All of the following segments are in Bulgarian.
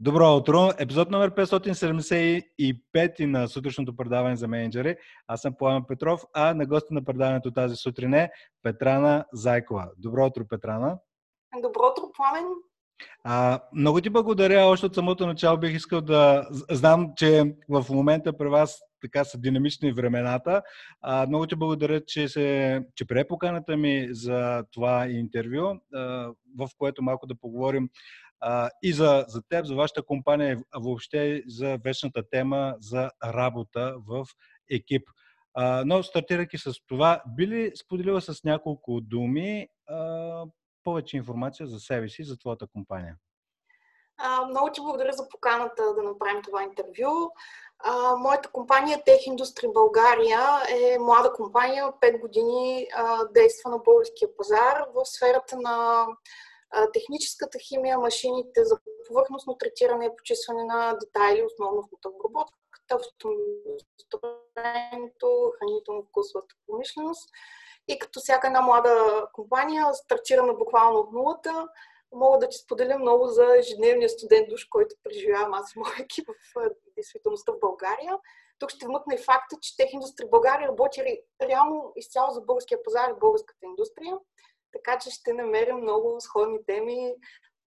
Добро утро! Епизод номер 575 на сутрешното предаване за менеджери. Аз съм Пламен Петров, а на гости на предаването тази сутрин е Петрана Зайкова. Добро утро, Петрана! Добро утро, Пламен! А, много ти благодаря. Още от самото начало бих искал да... Знам, че в момента при вас така са динамични времената. А, много ти благодаря, че, се, че прие поканата ми за това интервю, а, в което малко да поговорим а, и за, за теб, за вашата компания, въобще за вечната тема за работа в екип. А, но стартирайки с това, би ли споделила с няколко думи а, повече информация за себе си, за твоята компания? А, много ти благодаря за поканата да направим това интервю. А, моята компания Tech Industry България е млада компания, 5 години а, действа на българския пазар в сферата на техническата химия, машините за повърхностно третиране и почистване на детайли, основно в обработката, автомобилостроението, хранително-вкусовата промишленост. И като всяка една млада компания, стартирана буквално от нулата, мога да ти споделя много за ежедневния студент душ, който преживявам аз и моят екип в действителността в България. Тук ще вмъкна и факта, че Тех Индустрия България работи реално изцяло за българския пазар и българската индустрия. Така че ще намерим много сходни теми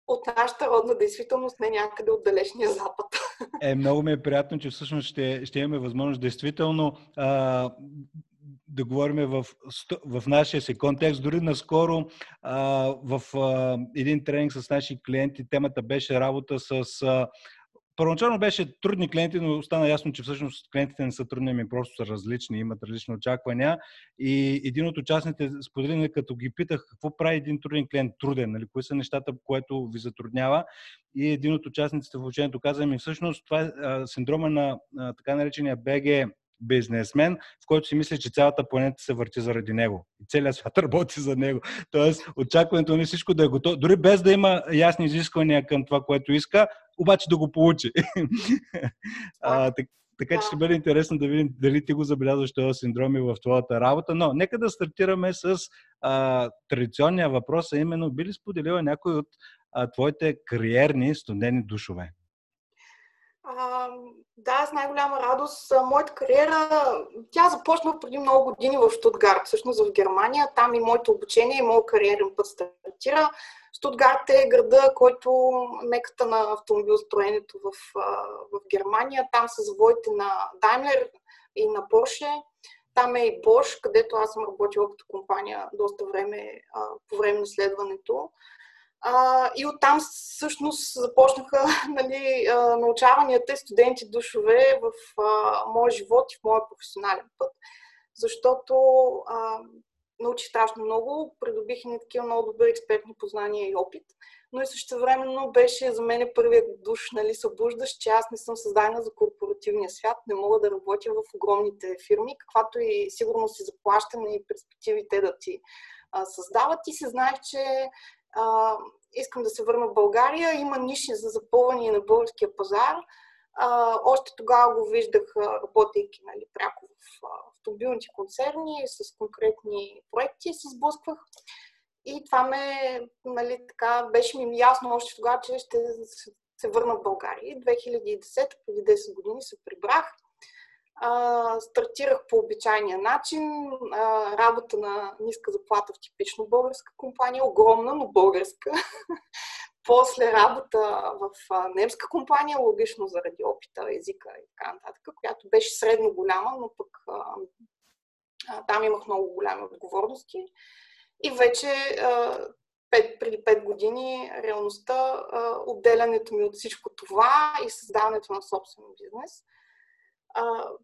от нашата родна действителност, не някъде от далечния запад. Е, много ми е приятно, че всъщност ще, ще имаме възможност действително а, да говорим в, в нашия си контекст. Дори наскоро а, в а, един тренинг с наши клиенти темата беше работа с а, Първоначално беше трудни клиенти, но стана ясно, че всъщност клиентите не са трудни, ми просто са различни, имат различни очаквания. И един от участните сподели, нали, като ги питах какво прави един труден клиент труден, нали, кои са нещата, което ви затруднява. И един от участниците в учението каза ми, всъщност това е синдрома на така наречения БГ бизнесмен, в който си мисли, че цялата планета се върти заради него. И целият свят работи за него. Тоест, очакването не всичко да е готово, дори без да има ясни изисквания към това, което иска, обаче да го получи. а, так, така че ще бъде интересно да видим дали ти го забелязваш този синдром и в твоята работа. Но нека да стартираме с а, традиционния въпрос, а именно би ли споделила някой от а, твоите кариерни студени душове? А, да, с най-голяма радост. Моята кариера, тя започна преди много години в Штутгарт, всъщност в Германия. Там и моето обучение и моят кариерен път стартира. Штутгарт е града, който меката на автомобилостроенето в, в Германия. Там са заводите на Daimler и на Porsche. Там е и Bosch, където аз съм работила като компания доста време по време на следването. А, и оттам всъщност започнаха нали, научаванията и студенти душове в а, моя живот и в моя професионален път, защото а, научих страшно много, придобих и такива много добри експертни познания и опит, но и също времено беше за мен първият душ, нали, събуждащ, че аз не съм създадена за корпоративния свят, не мога да работя в огромните фирми, каквато и сигурно си заплащане и перспективите да ти а, създават. И се знаех, че а, искам да се върна в България. Има ниши за запълване на българския пазар. А, още тогава го виждах, работейки нали, пряко в автомобилните концерни, с конкретни проекти се сблъсквах. И това ме, нали, така, беше ми ясно още тогава, че ще се върна в България. 2010, преди 10 години се прибрах а, стартирах по обичайния начин. А, работа на ниска заплата в типично българска компания, огромна, но българска. После работа в а, немска компания, логично заради опита, езика и така нататък, която беше средно голяма, но пък а, а, там имах много голями отговорности. И вече а, пет, преди 5 години реалността, а, отделянето ми от всичко това и създаването на собствен бизнес –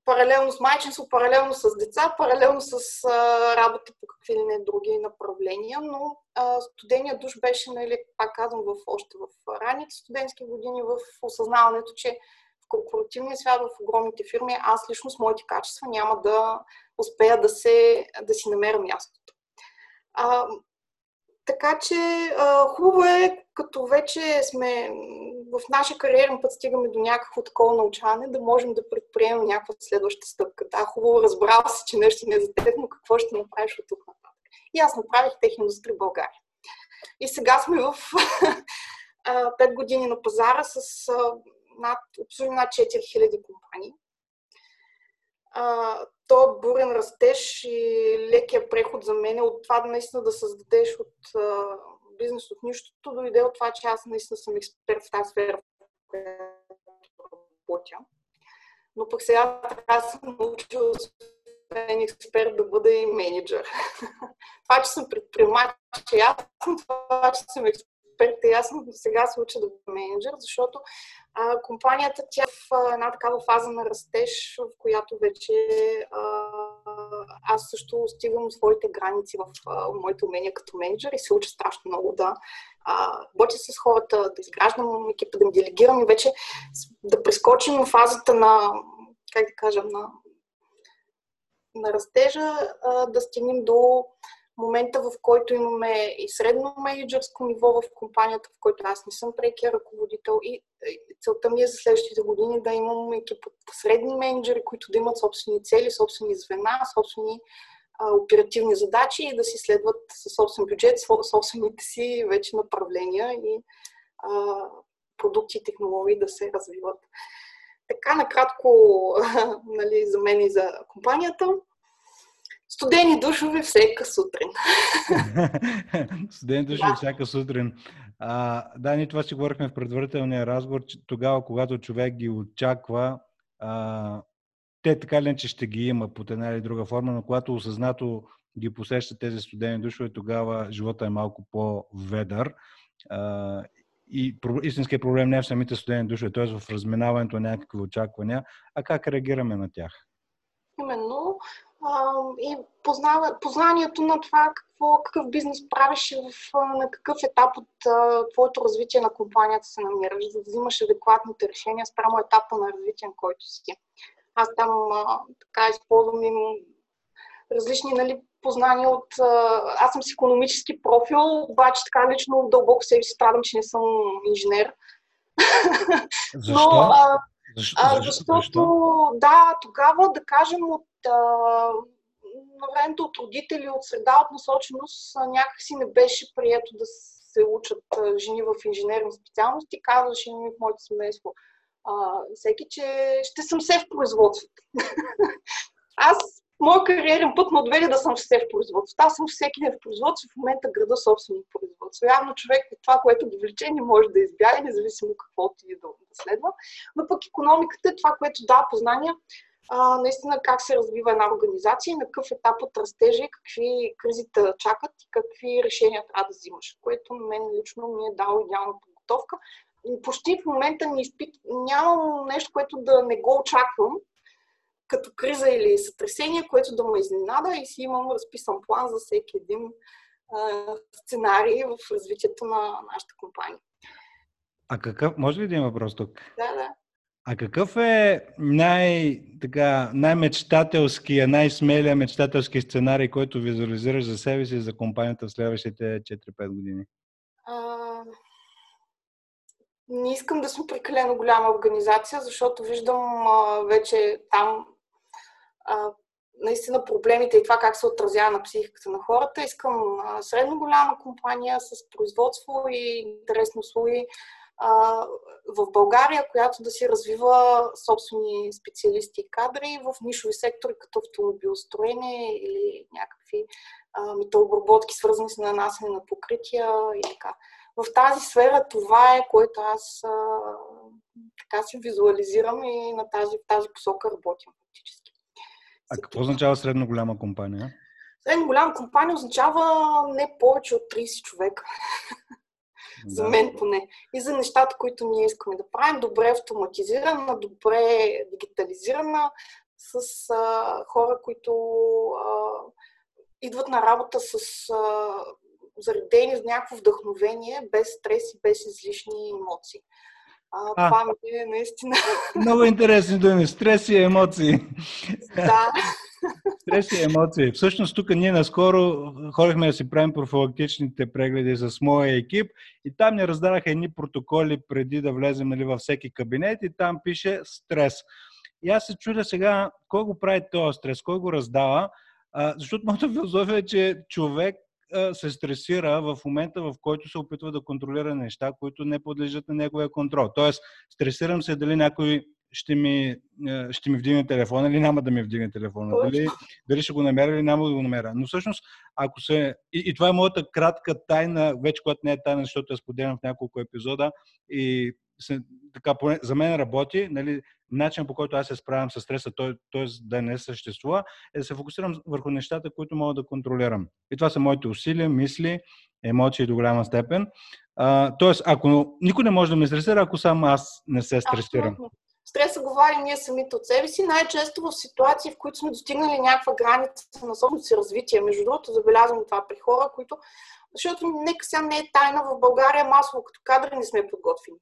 паралелно с майчинство, паралелно с деца, паралелно с а, работа по какви ли не други направления, но а, студения душ беше, нали, пак казвам, в, още в ранните студентски години, в осъзнаването, че в корпоративния свят, в огромните фирми, аз лично с моите качества няма да успея да, се, да си намеря мястото. А, така че а, хубаво е, като вече сме в нашия кариерен път стигаме до някакво такова научаване, да можем да предприемем някаква следваща стъпка. Да, хубаво разбрал се, че нещо не е за теб, но какво ще направиш от тук нататък? И аз направих Техиндустрия България. И сега сме в 5 години на пазара с над, обслужим над 4000 компании. А, то бурен растеж и лекия преход за мен е от това наистина да създадеш от а, бизнес от нищото, дойде от това, че аз наистина съм експерт в тази сфера, в която работя. Но пък сега трябва съм научила освен експерт да бъда и менеджер. това, че съм предприемач, е ясно, това, че съм експерт е ясно, сега се уча да бъда менеджер, защото компанията тя е в една такава фаза на растеж, в която вече аз също стигам своите граници в моите умения като менеджер и се уча страшно много да. Работя с хората, да изграждам екипа, да им делегирам и вече да прескочим фазата на, как да кажа, на, на растежа, да стигнем до момента, в който имаме и средно менеджерско ниво в компанията, в който аз не съм прекия ръководител и целта ми е за следващите години да имам екип от средни менеджери, които да имат собствени цели, собствени звена, собствени а, оперативни задачи и да си следват със собствен бюджет, собствените си вече направления и а, продукти и технологии да се развиват. Така накратко нали, за мен и за компанията. Студени душове всяка сутрин. Студени душове да. всяка сутрин. А, да, ние това си говорихме в предварителния разговор, че тогава, когато човек ги очаква, а, те така ли че ще ги има под една или друга форма, но когато осъзнато ги посещат тези студени душове, тогава живота е малко по-ведър. А, и истинският проблем не е в самите студени душове, т.е. в разминаването на някакви очаквания, а как реагираме на тях. Именно и познава, познанието на това какво, какъв бизнес правиш и в, на какъв етап от а, твоето развитие на компанията се намираш, за да взимаш адекватните решения спрямо етапа на развитие, на който си. Аз там а, така използвам им различни нали, познания от... А, аз съм с економически профил, обаче така лично дълбоко себе си страдам, че не съм инженер. Защо? Но, а, защо? А, защото, защо? да, тогава, да кажем, от на времето от родители, от среда, от насоченост, някакси не беше прието да се учат жени в инженерни специалности. Казваше ми в моето семейство а, всеки, че ще съм се в производството. Аз, моят кариерен път ме отведе да съм все в производството. Аз съм всеки ден в производство, в момента града собствено производство. Явно човек това, което го влече, не може да избяга, независимо какво ти да, да следва. Но пък економиката е това, което дава познания а, наистина как се развива една организация, на какъв етап от растежа и какви кризите чакат и какви решения трябва да взимаш, което мен лично ми е дало идеална подготовка. Почти в момента не изпит... нямам нещо, което да не го очаквам, като криза или сътресение, което да ме изненада и си имам разписан план за всеки един а, сценарий в развитието на нашата компания. А какъв, може ли да има въпрос тук? Да, да. А какъв е най, така, най-мечтателския, най-смелия мечтателски сценарий, който визуализираш за себе си и за компанията в следващите 4-5 години? А, не искам да съм прекалено голяма организация, защото виждам а, вече там а, наистина проблемите и това как се отразява на психиката на хората. Искам а, средно голяма компания с производство и интересни услуги, в България, която да си развива собствени специалисти и кадри в нишови сектори, като автомобилостроение или някакви металообработки, свързани с нанасене на покрития и така. В тази сфера това е, което аз а, така си визуализирам и на тази, в тази посока работим фактически. А какво означава средно голяма компания? Средно голяма компания означава не повече от 30 човека. Да. За мен поне. И за нещата, които ние искаме да правим. Добре автоматизирана, добре дигитализирана, с а, хора, които а, идват на работа с а, заредени с някакво вдъхновение, без стрес и без излишни емоции. А, а, това ми е наистина. Много интересни думи. Стрес и емоции. Да. Стрес и емоции. Всъщност тук ние наскоро ходихме да си правим профилактичните прегледи с моя екип и там ни раздадаха едни протоколи преди да влезем нали, във всеки кабинет и там пише стрес. И аз се чудя сега, кой го прави този стрес, кой го раздава, а, защото моята философия е, че човек се стресира в момента, в който се опитва да контролира неща, които не подлежат на неговия контрол. Тоест, стресирам се дали някой ще ми, ще ми вдигне телефона или няма да ми вдигне телефона. Дали, дали ще го намеря или няма да го намеря. Но всъщност, ако се... И, и това е моята кратка тайна, вече която не е тайна, защото я споделям в няколко епизода и така, поне, за мен работи, нали, начин по който аз се справям с стреса, т.е. да не съществува, е да се фокусирам върху нещата, които мога да контролирам. И това са моите усилия, мисли, емоции до голяма степен. Тоест, ако никой не може да ме стресира, ако сам аз не се стресирам. Стреса говори ние самите от себе си, най-често в ситуации, в които сме достигнали някаква граница на собственото си развитие. Между другото, забелязвам това при хора, които защото нека сега не е тайна, в България масово като кадри не сме подготвени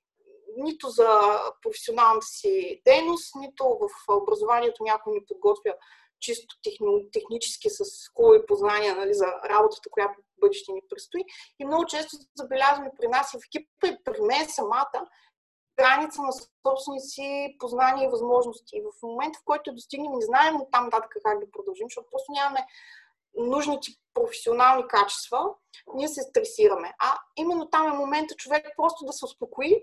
нито за професионалната си дейност, нито в образованието някой ни подготвя чисто техни, технически с хубави познания нали, за работата, която в бъдеще ни предстои. И много често забелязваме при нас и в екипа, и при мен самата, граница на собствените си познания и възможности. И в момента, в който достигнем, не знаем от там нататък как да продължим, защото просто нямаме нужните професионални качества, ние се стресираме. А именно там е момента човек просто да се успокои,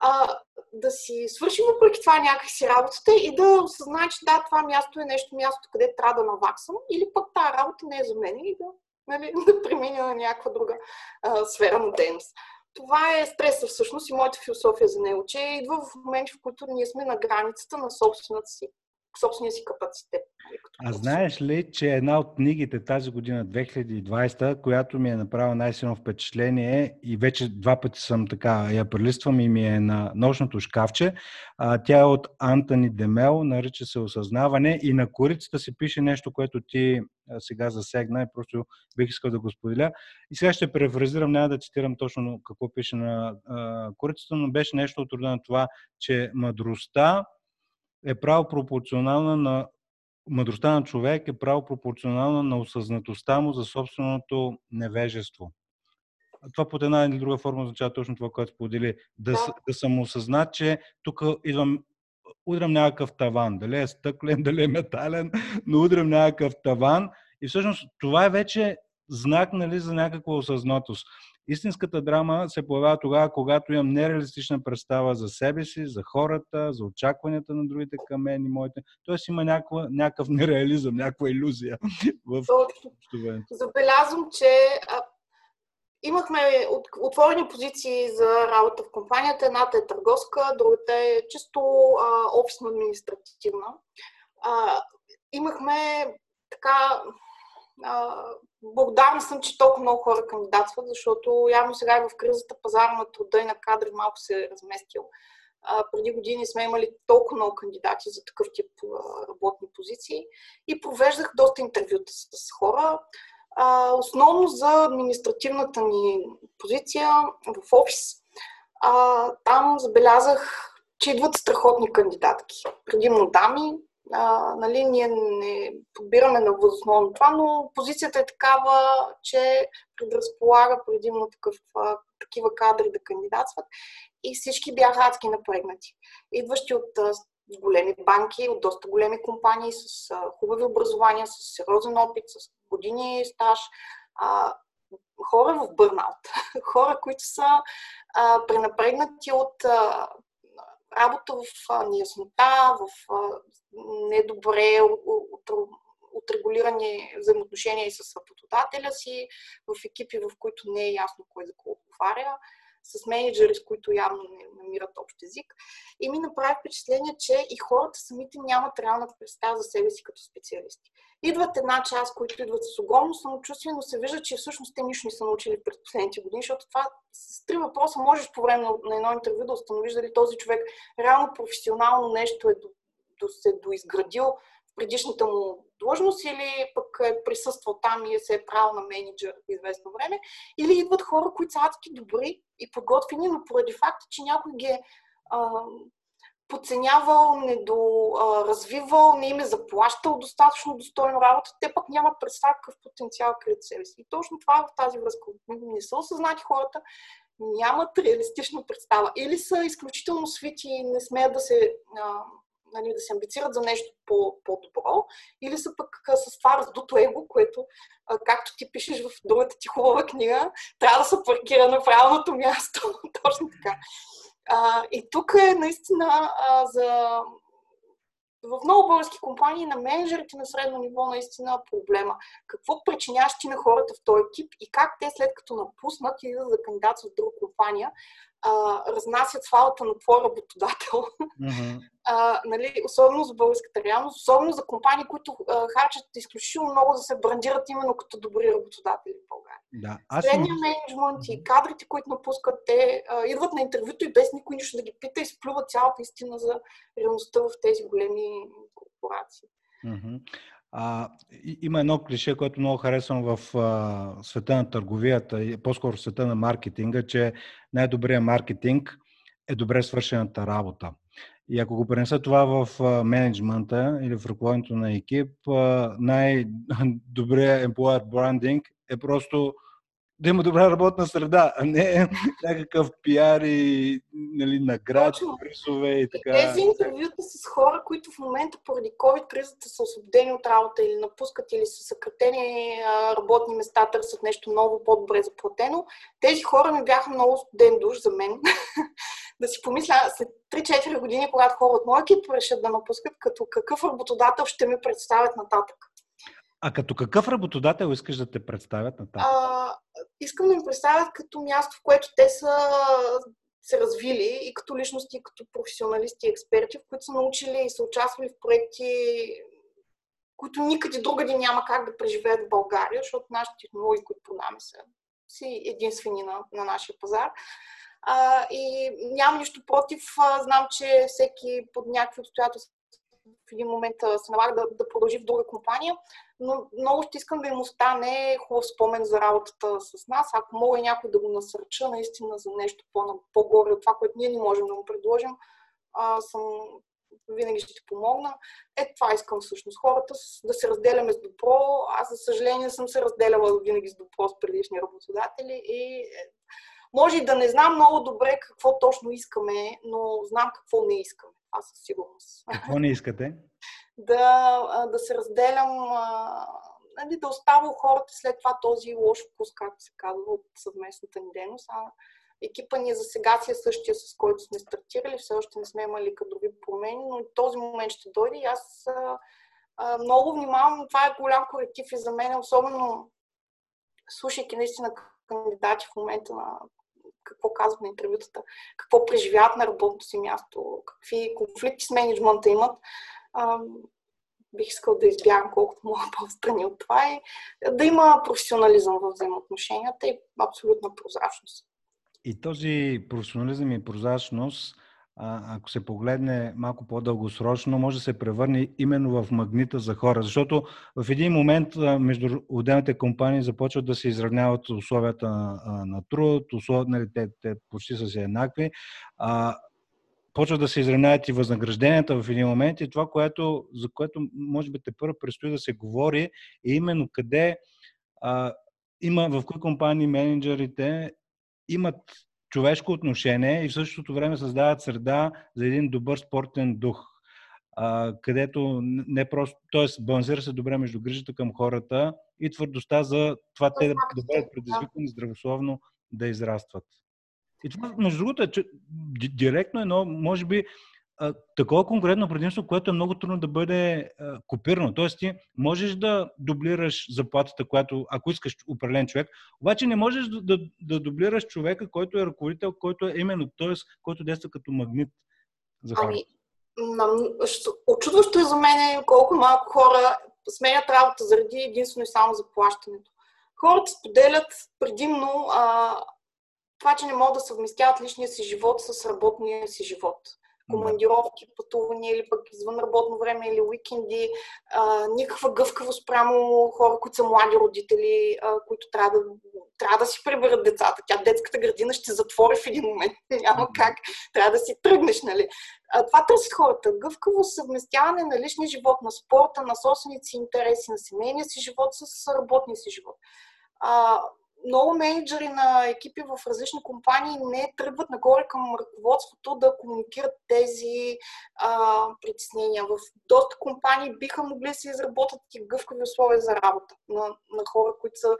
а, да си свършим въпреки това някакси работата и да осъзнае, че да, това място е нещо място, къде трябва да наваксам, или пък тази работа не е за мен и да, нали, да преминя на някаква друга а, сфера на дейност. Това е стреса всъщност и моята философия за него, че идва в моменти, в които ние сме на границата на собствената си собствения си капацитет. А знаеш ли, че една от книгите тази година, 2020, която ми е направила най-силно впечатление и вече два пъти съм така я прелиствам и ми е на нощното шкафче, а, тя е от Антони Демел, нарича се Осъзнаване и на корицата се пише нещо, което ти сега засегна и просто бих искал да го споделя. И сега ще префразирам, няма да цитирам точно какво пише на а, корицата, но беше нещо от рода на това, че мъдростта е право пропорционална на мъдростта на човек е право пропорционална на осъзнатостта му за собственото невежество. Това под една или друга форма означава точно това, което сподели. Да, да. да съм осъзнат, че тук идвам, удрям някакъв таван. Дали е стъклен, дали е метален, но удрям някакъв таван. И всъщност това е вече знак нали, за някаква осъзнатост. Истинската драма се появява тогава, когато имам нереалистична представа за себе си, за хората, за очакванията на другите към мен и моите. Тоест има някаква, някакъв нереализъм, някаква иллюзия в общуването. Забелязвам, че а, имахме от, отворени позиции за работа в компанията. Едната е търговска, другата е чисто офисно-административна. Имахме така а, благодарна съм, че толкова много хора кандидатстват, защото явно сега и в кризата пазара на труда и на кадри малко се е разместил. А, преди години сме имали толкова много кандидати за такъв тип а, работни позиции и провеждах доста интервюта с, с хора. А, основно за административната ни позиция в офис. А, там забелязах, че идват страхотни кандидатки. Предимно дами, а, нали, ние не подбираме на възоснова това, но позицията е такава, че предразполага предимно такъв, такива кадри да кандидатстват и всички бяха адски напрегнати. Идващи от а, големи банки, от доста големи компании, с а, хубави образования, с сериозен опит, с години стаж, а, хора в бърнаут, хора, които са а, пренапрегнати от а, работа в неяснота, в недобре отрегулирани взаимоотношения и с работодателя си, в екипи, в които не е ясно кой за кого отговаря, с менеджери, с които явно не намират общ език. И ми направи впечатление, че и хората самите нямат реална представа за себе си като специалисти. Идват една част, които идват с огромно самочувствие, но се вижда, че всъщност те нищо не са научили през последните години, защото това с три въпроса можеш по време на едно интервю да установиш дали този човек реално професионално нещо е до, до, се доизградил в предишната му длъжност или пък е присъствал там и е се е правил на менеджер в известно време, или идват хора, които са адски добри и подготвени, но поради факта, че някой ги е подценявал, недоразвивал, не им е заплащал достатъчно достойно работа, те пък нямат представа какъв потенциал крият себе си. И точно това е в тази връзка. Не са осъзнати хората, нямат реалистична представа. Или са изключително свити и не смеят да се а, нали, да се амбицират за нещо по- по-добро, или са пък с това раздуто его, което, както ти пишеш в другата ти хубава книга, трябва да се паркира на правилното място. Точно така. А, и тук е наистина а, за в много български компании на менеджерите на средно ниво наистина проблема. Какво причиняваш ти на хората в този екип и как те след като напуснат и за кандидатстват в друга компания, а, разнасят фалата на твой работодател. Mm-hmm. А, нали, особено за българската реалност, особено за компании, които а, харчат изключително много да се брандират именно като добри работодатели в България. Да, аз Средния съм... менеджмент и кадрите, които напускат, те а, идват на интервюто и без никой нищо да ги пита, изплюват цялата истина за реалността в тези големи корпорации. Mm-hmm. А, има едно клише, което много харесвам в а, света на търговията, и по-скоро в света на маркетинга, че най-добрият маркетинг е добре свършената работа. И ако го пренеса това в а, менеджмента или в ръководството на екип, най-добрият employer branding е просто да има добра работна среда, а не някакъв пиар и нали, награди, призове и така. И тези интервюта с хора, които в момента поради COVID-кризата са освободени от работа или напускат или са съкратени работни места, търсят нещо ново, по-добре заплатено, тези хора ми бяха много студен душ за мен. да си помисля след 3-4 години, когато хора от моя екип решат да напускат, като какъв работодател ще ми представят нататък. А като какъв работодател искаш да те представят на тази? искам да ми представят като място, в което те са се развили и като личности, и като професионалисти и експерти, в които са научили и са участвали в проекти, които никъде другаде няма как да преживеят в България, защото нашите технологии, които продаваме, са си единствени на, на нашия пазар. А, и нямам нищо против. Знам, че всеки под някакви обстоятелства в един момент се налага да, да продължи в друга компания, но много ще искам да им остане хубав спомен за работата с нас. Ако мога и някой да го насърча наистина за нещо по-горе от това, което ние не можем да му предложим, а, съм винаги ще помогна. Е, това искам всъщност. Хората да се разделяме с добро. Аз, за съжаление, съм се разделяла винаги с добро с предишни работодатели и е, може и да не знам много добре какво точно искаме, но знам какво не искаме. Аз със сигурност. Какво не искате? да, да се разделям, нали, да оставя хората след това този лош вкус, както се казва, от съвместната ни дейност. А екипа ни за сега си е същия, с който сме стартирали. Все още не сме имали кадрови промени, но този момент ще дойде и аз много внимавам. Това е голям коректив и за мен, особено слушайки наистина кандидати в момента на какво казват на интервютата, какво преживяват на работното си място, какви конфликти с менеджмента имат. А, бих искал да избягам колкото мога по-страни от това и да има професионализъм в взаимоотношенията и абсолютна прозрачност. И този професионализъм и прозрачност ако се погледне малко по-дългосрочно, може да се превърне именно в магнита за хора. Защото в един момент между отделните компании започват да се изравняват условията на, труд, условия, нали, те, те почти са си еднакви. А, почват да се изравняват и възнагражденията в един момент и това, което, за което може би те първо предстои да се говори, е именно къде а, има, в кои компании менеджерите имат човешко отношение и в същото време създават среда за един добър спортен дух, а, където не просто, т.е. балансира се добре между грижата към хората и твърдостта за това те да, да бъдат предизвикани здравословно да израстват. И това, между другото, е че, директно едно, може би, такова конкретно предимство, което е много трудно да бъде а, копирано. Тоест ти можеш да дублираш заплатата, която, ако искаш определен човек, обаче не можеш да, да, да дублираш човека, който е ръководител, който е именно, т.е. който действа като магнит за хората. Ами, очудващо е за мен колко малко хора сменят работа заради единствено и само заплащането. Хората споделят предимно а, това, че не могат да съвместяват личния си живот с работния си живот командировки, пътувания или пък извън работно време или уикенди, а, никаква гъвкавост прямо хора, които са млади родители, а, които трябва да, трябва да си приберат децата. Тя детската градина ще затвори в един момент. Няма как. Трябва да си тръгнеш, нали? А, това търсят хората. Гъвкаво съвместяване на личния живот, на спорта, на собствените си интереси, на семейния си живот с работния си живот. А, много менеджери на екипи в различни компании не тръгват нагоре към ръководството да комуникират тези а, притеснения. В доста компании биха могли да се изработят и гъвкави условия за работа на, на хора, които са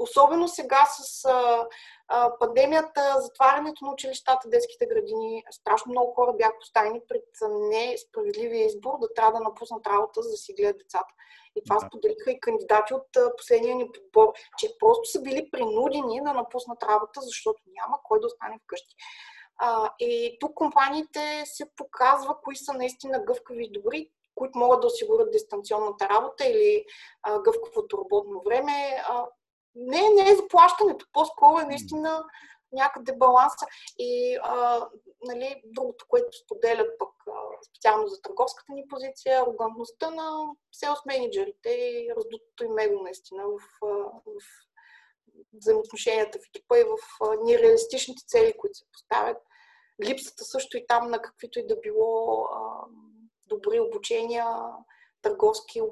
Особено сега с а, а, пандемията, затварянето на училищата, детските градини, страшно много хора бяха поставени пред несправедливия избор да трябва да напуснат работа, за да си гледат децата. И това да. споделиха и кандидати от последния ни подбор, че просто са били принудени да напуснат работа, защото няма кой да остане вкъщи. А, и тук компаниите се показва кои са наистина гъвкави и добри, които могат да осигурят дистанционната работа или а, гъвкавото работно време. А, не, не е заплащането, по-скоро е наистина някъде баланса. И а, нали, другото, което споделят пък а, специално за търговската ни позиция, арогантността на селс менеджерите и раздутото им его наистина в, в взаимоотношенията в екипа и в нереалистичните цели, които се поставят. Липсата също и там на каквито и да било а, добри обучения, търговски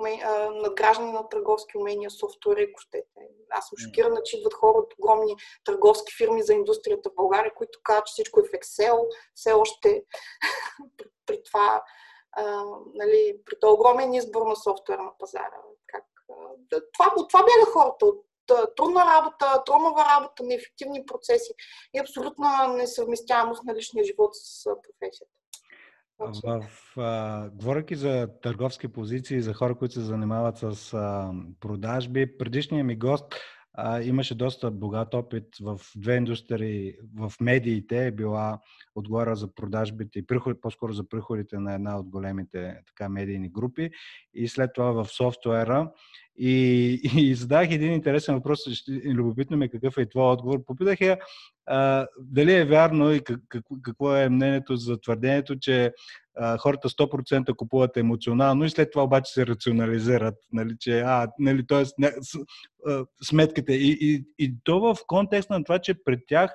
надграждане на търговски умения, софтуер, ако щете. Аз съм шокирана, че идват хора от огромни търговски фирми за индустрията в България, които казват, че всичко е в Excel, все още при, при това, а, нали, при този огромен избор на софтуер на пазара. Как, а, това, от това бяга хората, от трудна работа, тромава работа, неефективни процеси и абсолютна несъвместяемост на личния живот с професията. В, а, говоряки за търговски позиции, за хора, които се занимават с а, продажби, предишният ми гост а, имаше доста богат опит в две индустрии. В медиите е била отгоре за продажбите и приход, по-скоро за приходите на една от големите така, медийни групи. И след това в софтуера. И, и задах един интересен въпрос. Любопитно ми е какъв е твой отговор. Попитах я а, дали е вярно и как, какво е мнението за твърдението, че хората 100% купуват емоционално и след това обаче се рационализират. Нали, че, а, нали, т.е. сметките. И, и, и то в контекст на това, че пред тях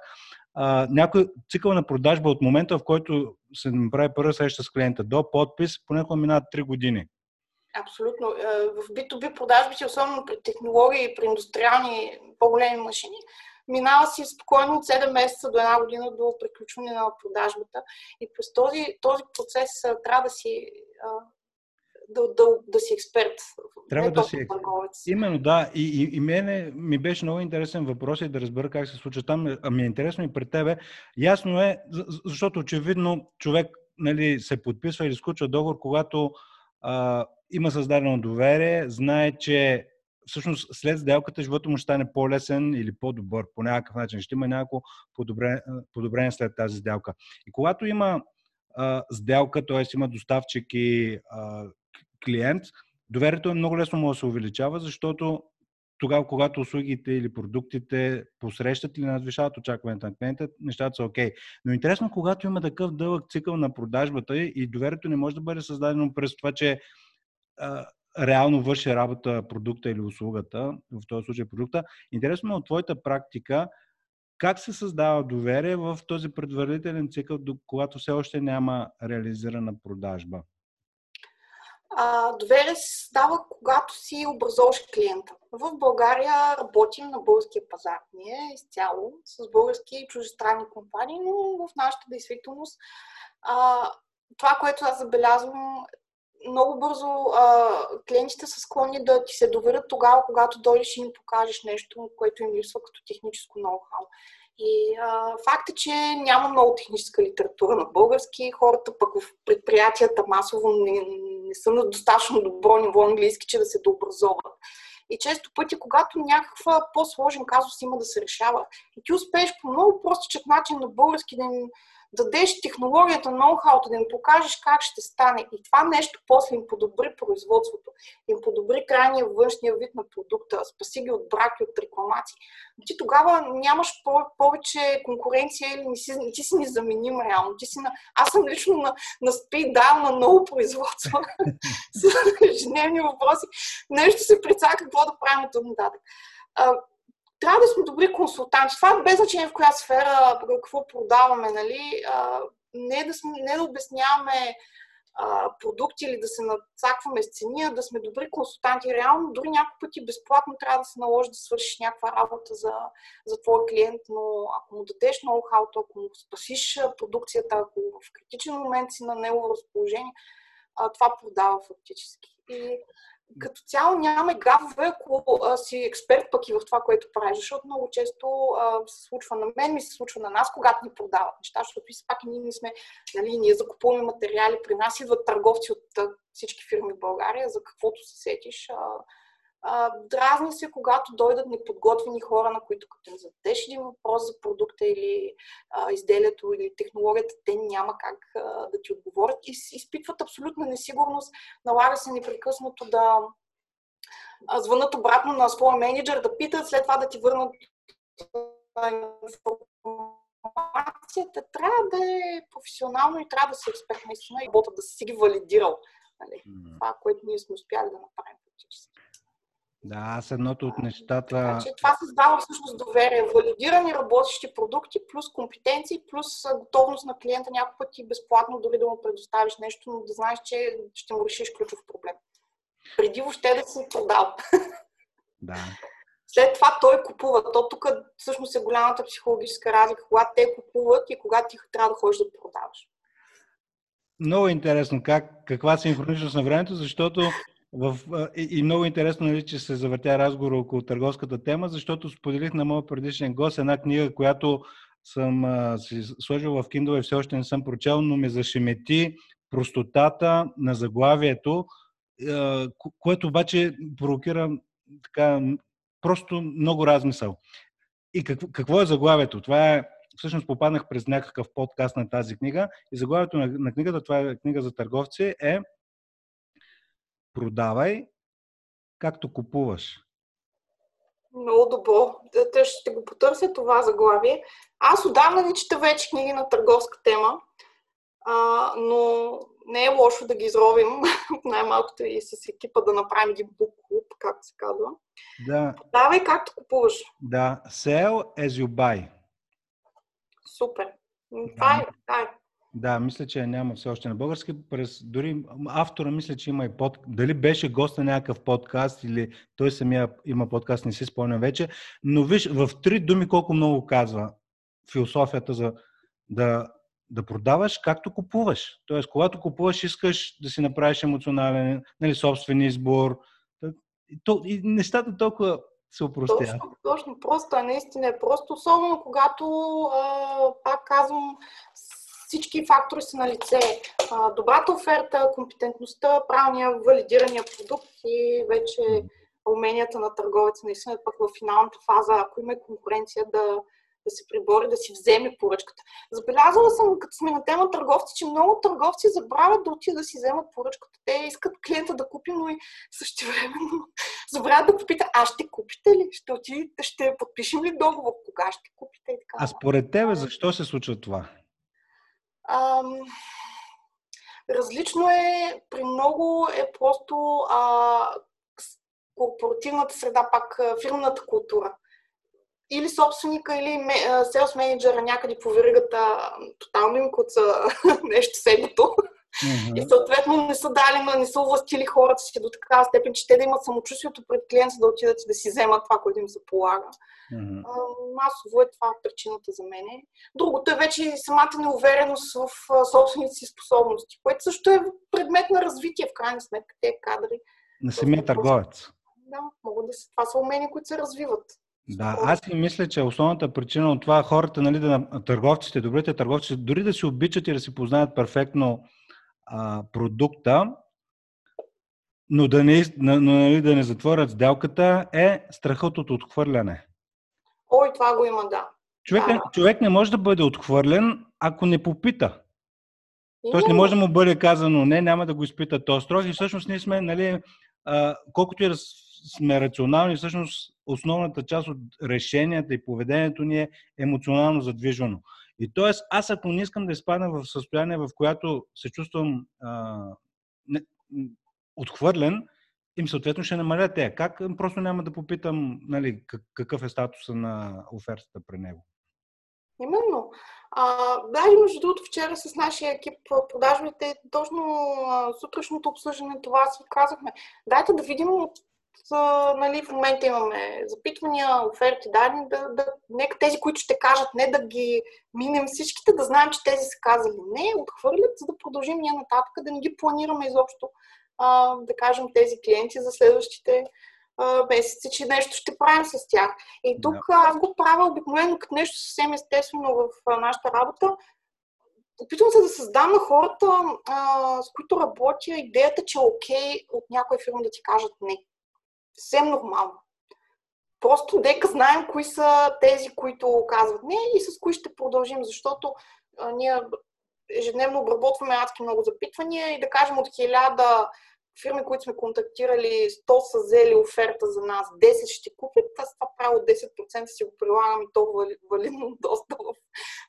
а, някой цикъл на продажба от момента, в който се направи първа среща с клиента до подпис, понякога минават 3 години. Абсолютно. Е, в B2B продажбите, особено при технологии и при индустриални по-големи машини, минава си спокойно от 7 месеца до една година до приключване на продажбата. И през този, този процес трябва да си да, да, да си експерт. Трябва да си търговец. Именно, да. И, и, и мене ми беше много интересен въпрос и да разбера как се случва там. А ми е интересно и пред тебе. Ясно е, защото очевидно човек нали, се подписва или сключва договор, когато а, има създадено доверие, знае, че всъщност след сделката живота му ще стане по-лесен или по-добър по някакъв начин. Ще има някакво подобрение, подобрение след тази сделка. И когато има а, сделка, т.е. има доставчик и а, клиент, доверието е много лесно може да се увеличава, защото тогава, когато услугите или продуктите посрещат или надвишават очакването на клиента, нещата са окей. Okay. Но интересно, когато има такъв дълъг цикъл на продажбата и доверието не може да бъде създадено през това, че а, реално върши работа продукта или услугата, в този случай продукта. Интересно от твоята практика, как се създава доверие в този предварителен цикъл, когато все още няма реализирана продажба? А, доверие се става, когато си образоваш клиента. В България работим на българския пазар. Ние изцяло с български и чужестранни компании, но в нашата действителност а, това, което аз забелязвам, много бързо а, клиентите са склонни да ти се доверят тогава, когато дойдеш и им покажеш нещо, което им липсва като техническо ноу-хау. И а, факт е, че няма много техническа литература на български. Хората пък в предприятията масово не, не са на достатъчно добро ниво английски, че да се дообразоват. И често пъти, когато някаква по-сложен казус има да се решава и ти успееш по много простичък начин на български да им дадеш технологията, ноу-хаута, да им покажеш как ще стане и това нещо после им подобри производството, им подобри крайния външния вид на продукта, спаси ги от браки, от рекламации, ти тогава нямаш повече конкуренция или не си, ти си незаменим реално. Ти си на... Аз съм лично на, на спид дайл на много производства с ежедневни въпроси. Нещо се прецака какво да правим от нататък трябва да сме добри консултанти. Това е без значение в коя сфера, какво продаваме, нали? А, не, да сме, не да обясняваме а, продукти или да се нацакваме с цени, а да сме добри консултанти. Реално, дори няколко пъти безплатно трябва да се наложи да свършиш някаква работа за, за твой клиент, но ако му дадеш ноу-хауто, ако му спасиш продукцията, ако в критичен момент си на негово разположение, а, това продава фактически. И като цяло няма гавове, ако а, си експерт пък и в това, което правиш, защото много често а, се случва на мен, ми се случва на нас, когато ни продават неща, защото и пак и ние не сме, нали, ние закупуваме материали, при нас идват търговци от а, всички фирми в България, за каквото се сетиш. А, дразни се, когато дойдат неподготвени хора, на които като им зададеш един въпрос за продукта или а, изделието или технологията, те няма как а, да ти отговорят и изпитват абсолютна несигурност. Налага се непрекъснато да звънат обратно на своя менеджер, да питат, след това да ти върнат информацията. Трябва да е професионално и трябва да си експерт наистина и работа да си ги валидирал. Нали? Това, което ние сме успяли да направим практически. Да, аз едното от нещата... Значи, това създава всъщност доверие. Валидирани работещи продукти, плюс компетенции, плюс готовност на клиента някой път и безплатно дори да му предоставиш нещо, но да знаеш, че ще му решиш ключов проблем. Преди въобще да си продал. Да. След това той купува. То тук всъщност е голямата психологическа разлика, когато те купуват и когато ти трябва да ходиш да продаваш. Много интересно как, каква синхроничност на времето, защото в, и, и много интересно, нали, че се завъртя разговор около търговската тема, защото споделих на моят предишен гост една книга, която съм а, си сложил в Kindle и все още не съм прочел, но ме зашемети простотата на заглавието, а, което обаче провокира така, просто много размисъл. И какво, какво е заглавието? Това е, всъщност попаднах през някакъв подкаст на тази книга и заглавието на, на книгата, това е книга за търговци, е Продавай както купуваш. Много добро. Те ще го потърся това заглавие. Аз отдавна не чета вече книги на търговска тема, а, но не е лошо да ги изровим най-малкото и с екипа да направим един бук клуб, както се казва. Да. Давай както купуваш. Да, sell as you buy. Супер. Това е, е. Да, мисля, че няма все още на български. През, дори автора мисля, че има и под... Дали беше гост на някакъв подкаст или той самия има подкаст, не си спомням вече. Но виж, в три думи колко много казва философията за да, да продаваш както купуваш. Тоест, когато купуваш, искаш да си направиш емоционален, нали, собствен избор. И, то, и нещата толкова се упростяват. Точно, точно. Просто наистина е просто, особено когато, а, пак казвам, всички фактори са на лице. Добрата оферта, компетентността, правилния, валидирания продукт и вече уменията на търговеца наистина пък в финалната фаза, ако има конкуренция, да, да се прибори, да си вземе поръчката. Забелязала съм, като сме на тема търговци, че много търговци забравят да отидат да си вземат поръчката. Те искат клиента да купи, но и също времено забравят да попитат, а ще купите ли? Ще отидете, ще подпишем ли договор? Кога ще купите? И така. А според тебе защо се случва това? Ам, различно е, при много е просто а, корпоративната среда, пак фирмената култура. Или собственика, или селс менеджера някъде по веригата тотално им куца нещо седното. Mm-hmm. И съответно не са дали, не са властили хората си до такава степен, че те да имат самочувствието пред клиента да отидат и да си вземат това, което им се полага. Mm-hmm. масово е това причината за мен. Другото е вече самата неувереност в собствените си способности, което също е предмет на развитие, в крайна сметка, те кадри. На самия търговец. Да, могат да се. Това са умения, които се развиват. Да, аз си мисля, че основната причина от това хората, нали, да, търговците, добрите търговци, дори да си обичат и да си познаят перфектно а, продукта, но да не, но, нали, да не затворят сделката, е страхът от отхвърляне. Ой, това го има, да. Човек, да. човек не може да бъде отхвърлен, ако не попита. Тоест не може да му бъде казано, не, няма да го изпита този строг. И всъщност ние сме, нали, а, колкото и да сме рационални, всъщност основната част от решенията и поведението ни е емоционално задвижено. И т.е. аз ако не искам да изпадна в състояние, в което се чувствам а, не, отхвърлен, им съответно ще намаля те. Как? Просто няма да попитам нали, какъв е статуса на офертата при него. Именно. А, даже между другото, вчера с нашия екип продажбите, точно а, сутрешното обсъждане, това си казахме. Дайте да видим от нали, в момента имаме запитвания, оферти, дадени, да, да, нека тези, които ще кажат не да ги минем всичките, да знаем, че тези са казали не, отхвърлят, за да продължим ние нататък, да не ги планираме изобщо, а, да кажем, тези клиенти за следващите а, месеци, че нещо ще правим с тях. И тук yeah. аз го правя обикновено като нещо съвсем естествено в а, нашата работа. Опитвам се да създам на хората, а, с които работя, идеята, че е окей от някоя фирма да ти кажат не съвсем нормално. Просто дека знаем кои са тези, които казват не и с кои ще продължим, защото а, ние ежедневно обработваме адски много запитвания и да кажем от хиляда фирми, които сме контактирали, 100 са взели оферта за нас, 10 ще купят, аз това правило 10% си го прилагам и то валидно доста в,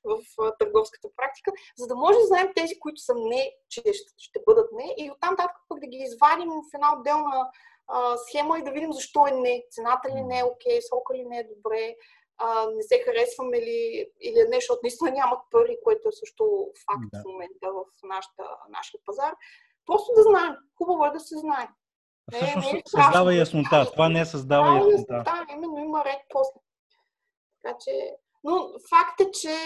в, в търговската практика, за да може да знаем тези, които са не, че ще, ще бъдат не и оттам татък пък да ги извадим в една отделна а, схема и да видим защо е не. Цената ли не е окей, срока ли не е добре, а, не се харесваме ли или е нещо, защото наистина нямат пари, което е също факт да. в момента в нашата, нашия пазар. Просто да знаем. Хубаво е да се знае. Не, Всъщност не е създава яснота. Това не е създава да, яснота. Да, именно има ред после. Така че... Но факт е, че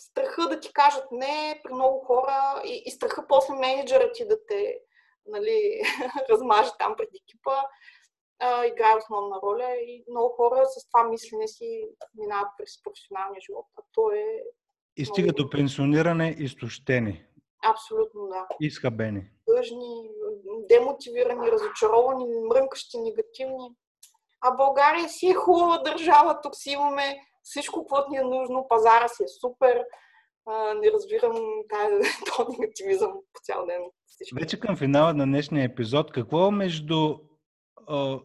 страха да ти кажат не при много хора и, и страха после менеджера ти да те нали, размаже там пред екипа, а, играе основна роля и много хора с това мислене си минават през професионалния живот. А то е. И стига до пенсиониране, изтощени. Абсолютно да. Изхабени. Тъжни, демотивирани, разочаровани, мрънкащи, негативни. А България си е хубава държава, тук си имаме всичко, което ни е нужно, пазара си е супер. А, не разбирам този негативизъм по цял ден. Вече към финала на днешния епизод, какво между а,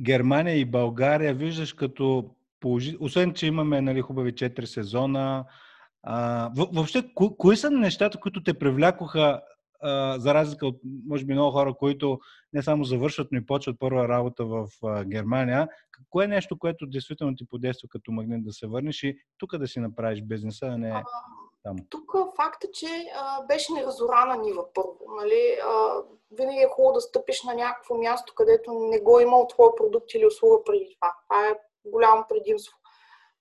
Германия и България виждаш като положи... Освен, че имаме нали, хубави 4 сезона, а, въобще, ко, кои са нещата, които те привлякоха, а, за разлика от, може би, много хора, които не само завършват, но и почват първа работа в а, Германия? Кое е нещо, което действително ти подейства като магнит да се върнеш и тук да си направиш бизнеса, а не там? Тук факта, че а, беше неразорана нива първо. Нали? А, винаги е хубаво да стъпиш на някакво място, където не го е имал твой продукт или услуга преди това. Това е голямо предимство.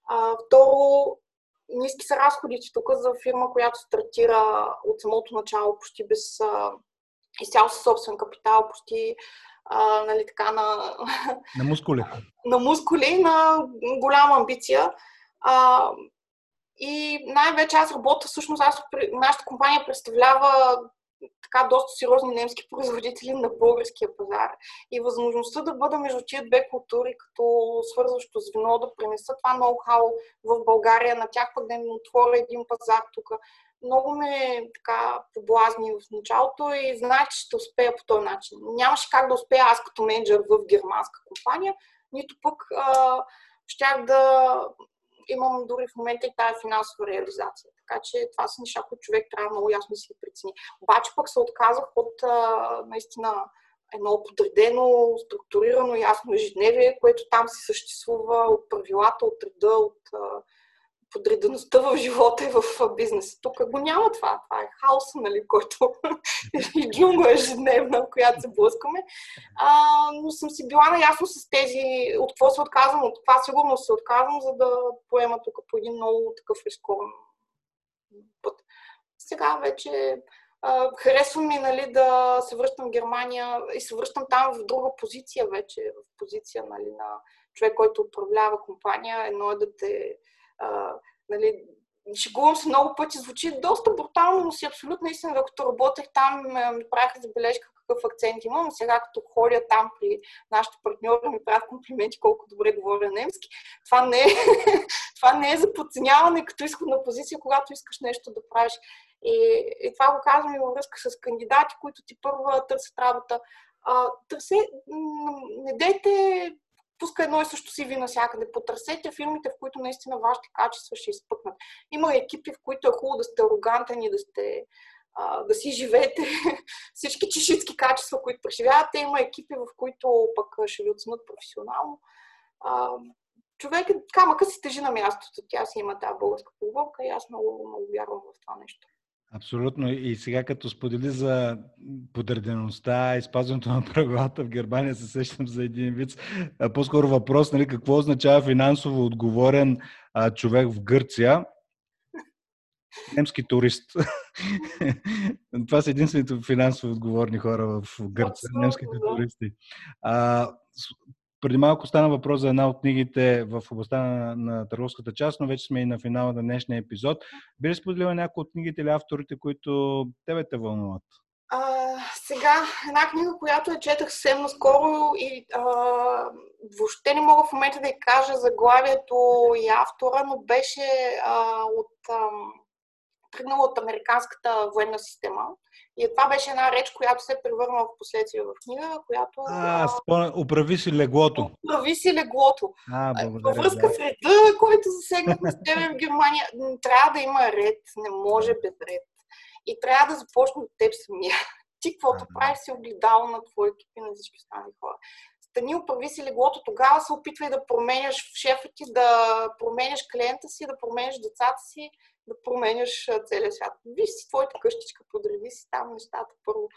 А, второ, ниски са разходите тук за фирма, която стартира от самото начало почти без изцяло със собствен капитал, почти а, нали, така на... На мускули. на мускули, на голяма амбиция. А, и най-вече аз работя, всъщност аз, нашата компания представлява така доста сериозни немски производители на българския пазар. И възможността да бъда между тия две култури, като свързващо звено, да пренеса това ноу-хау в България, на тях пък да им отворя един пазар тук. Много ме така поблазни в началото и знаех, че ще успея по този начин. Нямаше как да успея аз като менеджер в германска компания, нито пък а, щях да имам дори в момента и тази финансова реализация. Така че това са неща, които човек трябва много ясно да си прецени. Обаче пък се отказах от а, наистина едно подредено, структурирано, ясно ежедневие, което там си съществува от правилата, от реда, от а, подредеността в живота и в бизнеса. Тук го няма това. Това е хаоса, нали, който и джунгла ежедневна, в която се блъскаме. А, но съм си била наясно с тези, от какво се отказвам, от това сигурно се отказвам, за да поема тук по един много такъв рискован път. Сега вече Uh, харесвам ми нали, да се връщам в Германия и се връщам там в друга позиция вече, в позиция нали, на човек, който управлява компания. Едно е да те а, нали, шегувам се много пъти, звучи доста брутално, но си абсолютно истина, докато работех там, ми правиха забележка какъв акцент имам. Сега като ходя там при нашите партньори, ми правят комплименти колко добре говоря немски. Това не е, това не е за подценяване като изходна позиция, когато искаш нещо да правиш. И, и това го казвам и във връзка с кандидати, които ти първа търсят работа. А, търсе, не дейте пуска едно и също си ви навсякъде. Потърсете фирмите, в които наистина вашите качества ще изпъкнат. Има екипи, в които е хубаво да сте арогантен и да сте да си живеете всички чешитски качества, които преживявате. Има екипи, в които пък ще ви оценят професионално. човек, камъка си тежи на мястото. Тя си има тази българска поговорка и аз много, много вярвам в това нещо. Абсолютно. И сега като сподели за подредеността и спазването на правилата в Германия, се сещам за един вид. По-скоро въпрос, нали, какво означава финансово отговорен а, човек в Гърция? Немски турист. Това са единствените финансово отговорни хора в Гърция. Немските туристи. А, преди малко стана въпрос за една от книгите в областта на, на търговската част, но вече сме и на финала на днешния епизод. Би ли споделила някои от книгите или авторите, които тебе те вълнуват? А, сега, една книга, която я четах съвсем наскоро и а, въобще не мога в момента да я кажа заглавието и автора, но беше а, от, а, тръгнала от американската военна система. И това беше една реч, която се превърна в последствие в книга, която... А, спомня, управи си леглото. Управи си леглото. А, благодаря. Във връзка да. с реда, който засегнахме с тебе в Германия, трябва да има ред, не може без ред. И трябва да започне от теб самия. Ти, каквото правиш, си огледал на твои екипи на всички останали хора. Стани, управи си леглото, тогава се опитвай да променяш шефа ти, да променяш клиента си, да променяш децата си, да променяш целия свят. Виж си твоята къщичка, подреди си там нещата първо.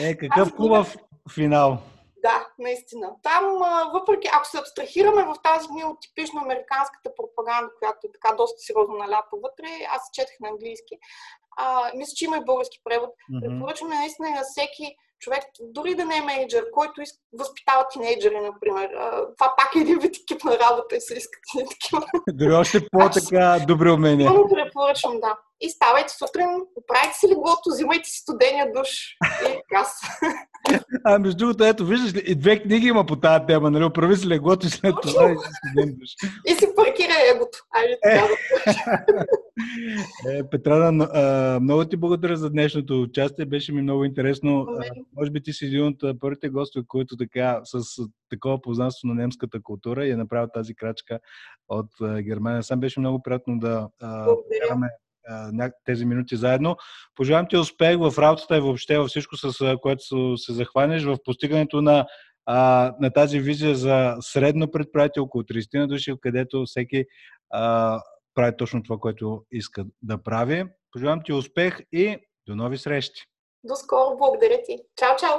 Е, какъв хубав финал. Да, наистина. Там, въпреки, ако се абстрахираме в тази книга от типично американската пропаганда, която е така доста сериозно налята вътре, аз четах на английски, а, мисля, че има и български превод. Mm-hmm. Препоръчваме наистина на всеки човек, дори да не е менеджер, който иска, възпитава тинейджери, например. Това пак е един вид екип на работа и се искат такива. Дори още по-така добри умения. Много препоръчвам, да. И ставайте сутрин, оправите си леглото, взимайте си студения душ и газ. А между другото, ето, виждаш ли, и две книги има по тази тема, нали? Оправи си леглото и след това и душ. И си паркира егото. Айде, е. е, Петрана, много ти благодаря за днешното участие. Беше ми много интересно. Може би ти си един от първите гости, които така с такова познанство на немската култура и е направил тази крачка от Германия. Сам беше много приятно да караме тези минути заедно. Пожелавам ти успех в работата и въобще във всичко, с което се захванеш в постигането на, на тази визия за средно предприятие, около 30 на души, където всеки а, прави точно това, което иска да прави. Пожелавам ти успех и до нови срещи! До скоро, благодаря ти. Чао, чао!